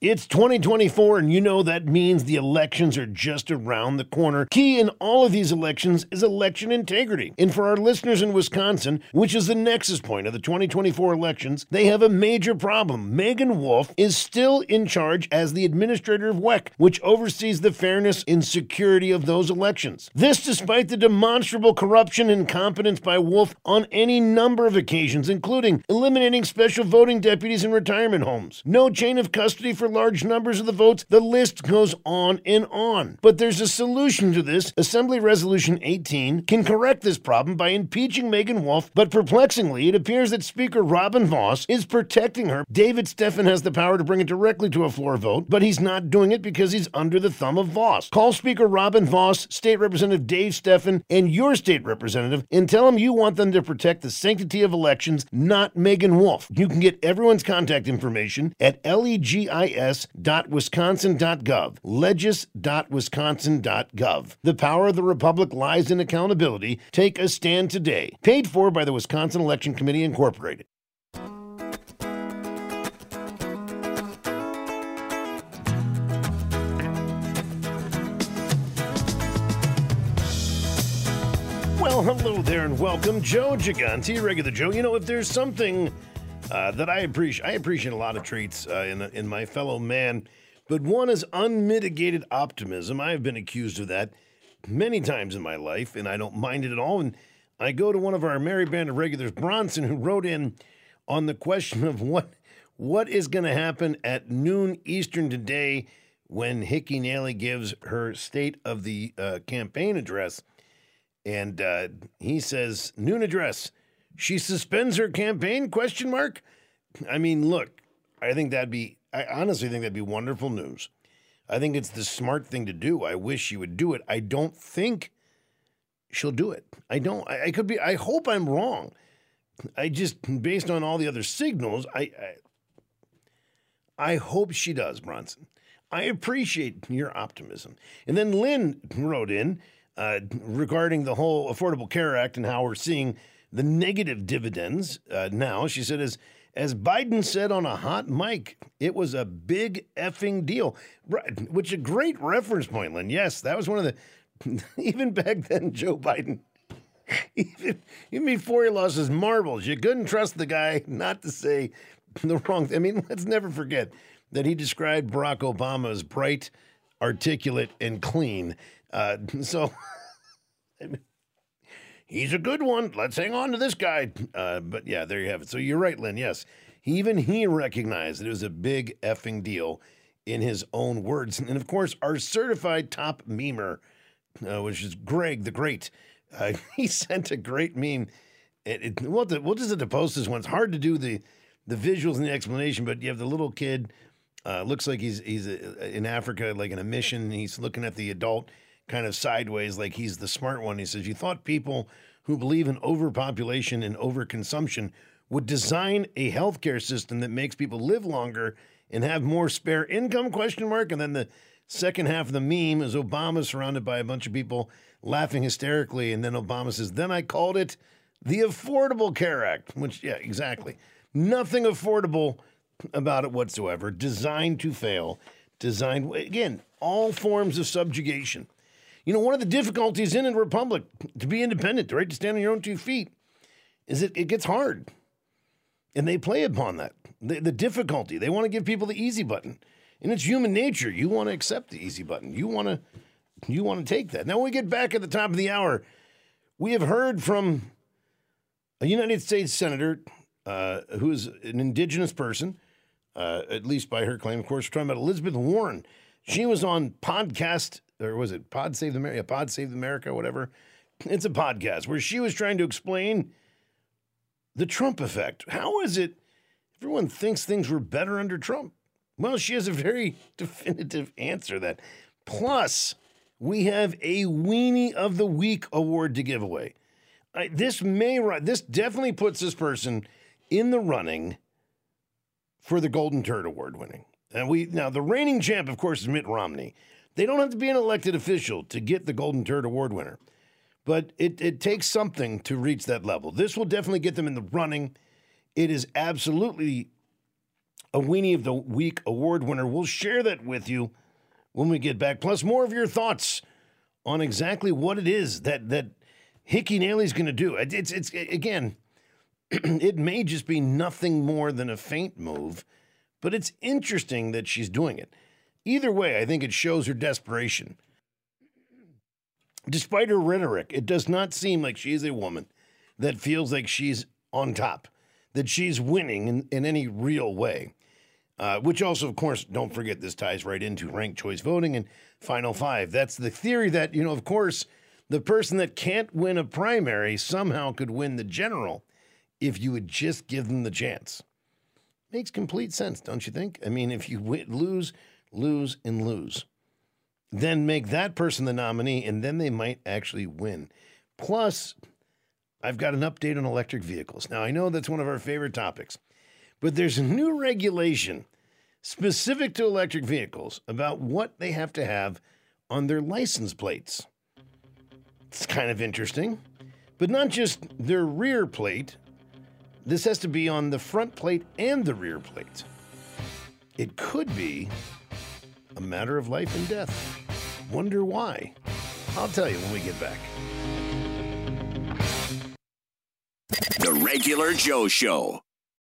It's 2024, and you know that means the elections are just around the corner. Key in all of these elections is election integrity. And for our listeners in Wisconsin, which is the nexus point of the 2024 elections, they have a major problem. Meagan Wolfe is still in charge as the administrator of WEC, which oversees the fairness and security of those elections. This despite the demonstrable corruption and incompetence by Wolfe on any number of occasions, including eliminating special voting deputies in retirement homes, no chain of custody for large numbers of the votes. The list goes on and on. But there's a solution to this. Assembly Resolution 18 can correct this problem by impeaching Meagan Wolfe, but perplexingly, it appears that Speaker Robin Vos is protecting her. David Steffen has the power to bring it directly to a floor vote, but he's not doing it because he's under the thumb of Vos. Call Speaker Robin Vos, State Representative Dave Steffen, and your state representative and tell them you want them to protect the sanctity of elections, not Meagan Wolfe. You can get everyone's contact information at legis legis.wisconsin.gov. Legis.wisconsin.gov. The power of the Republic lies in accountability. Take a stand today. Paid for by the Wisconsin Election Committee, Incorporated. Well, hello there and welcome, Joe Giganti, regular Joe. You know, if there's something uh, that I appreciate. I appreciate a lot of traits uh, in in my fellow man, but one is unmitigated optimism. I have been accused of that many times in my life, and I don't mind it at all. And I go to one of our merry band of regulars, Bronson, who wrote in on the question of what what is going to happen at noon Eastern today when Nikki Haley gives her state of the uh, campaign address, and uh, he says noon address she suspends her campaign? Question mark. I mean, look, I think that'd be. I honestly think that'd be wonderful news. I think it's the smart thing to do. I wish she would do it. I don't think she'll do it. I don't. I, I could be. I hope I'm wrong. I just, based on all the other signals, I, I, I hope she does, Bronson. I appreciate your optimism. And then Lynn wrote in uh, regarding the whole Affordable Care Act and how we're seeing the negative dividends uh, now. She said, as, as Biden said on a hot mic, it was a big effing deal, right, which a great reference point, Lynn. Yes, that was one of the, even back then, Joe Biden. Even, even before he lost his marbles, you couldn't trust the guy not to say the wrong. I mean, let's never forget that he described Barack Obama as bright, articulate, and clean. Uh, so, I mean, he's a good one. Let's hang on to this guy. Uh, but yeah, there you have it. So you're right, Lynn. Yes, even he recognized that it was a big effing deal in his own words. And of course, our certified top memer, uh, which is Greg the Great, uh, he sent a great meme. It, it, we'll, to, have to post this one. It's hard to do the the visuals and the explanation, but you have the little kid. Uh, looks like he's he's uh, in Africa, like in a mission. He's looking at the adult kind of sideways, like he's the smart one. He says, You thought people who believe in overpopulation and overconsumption would design a healthcare system that makes people live longer and have more spare income? Question mark. And then the second half of the meme is obama surrounded by a bunch of people laughing hysterically. And then obama says then i called it the affordable care act which yeah exactly. Nothing affordable about it whatsoever. Designed to fail. Designed again all forms of subjugation you know, one of the difficulties in a republic to be independent, right, to stand on your own two feet, is it, it gets hard. And they play upon that. The, the difficulty. They want to give people the easy button. And it's human nature. You want to accept the easy button. You want to you want to take that. Now when we get back at the top of the hour, we have heard from a United States senator uh, who is an indigenous person, uh, at least by her claim. Of course, we're talking about Elizabeth Warren. She was on podcast or was it Pod Save the America? Pod Save America, whatever. It's a podcast where she was trying to explain the Trump effect. How is it everyone thinks things were better under Trump? Well, she has a very definitive answer that. Plus, we have a Weenie of the Week award to give away. I, this may this definitely puts this person in the running for the Golden Turd Award winning. And we now the reigning champ, of course, is Mitt Romney. They don't have to be an elected official to get the Golden Turd Award winner, but it, it takes something to reach that level. This will definitely get them in the running. It is absolutely a Weenie of the Week award winner. We'll share that with you when we get back. Plus, more of your thoughts on exactly what it is that that Nikki Haley's going to do. It's it's again, it may just be nothing more than a feint move, but it's interesting that she's doing it. Either way, I think it shows her desperation. Despite her rhetoric, it does not seem like she is a woman that feels like she's on top, that she's winning in, in any real way. Uh, which also, of course, don't forget this ties right into ranked choice voting and final five. That's the theory that, you know, of course, the person that can't win a primary somehow could win the general if you would just give them the chance. Makes complete sense, don't you think? I mean, if you lose, lose, and lose, then make that person the nominee, and then they might actually win. Plus, I've got an update on electric vehicles. Now, I know that's one of our favorite topics. But there's a new regulation specific to electric vehicles about what they have to have on their license plates. It's kind of interesting, but not just their rear plate. This has to be on the front plate and the rear plate. It could be a matter of life and death. Wonder why? I'll tell you when we get back. The Regular Joe Show.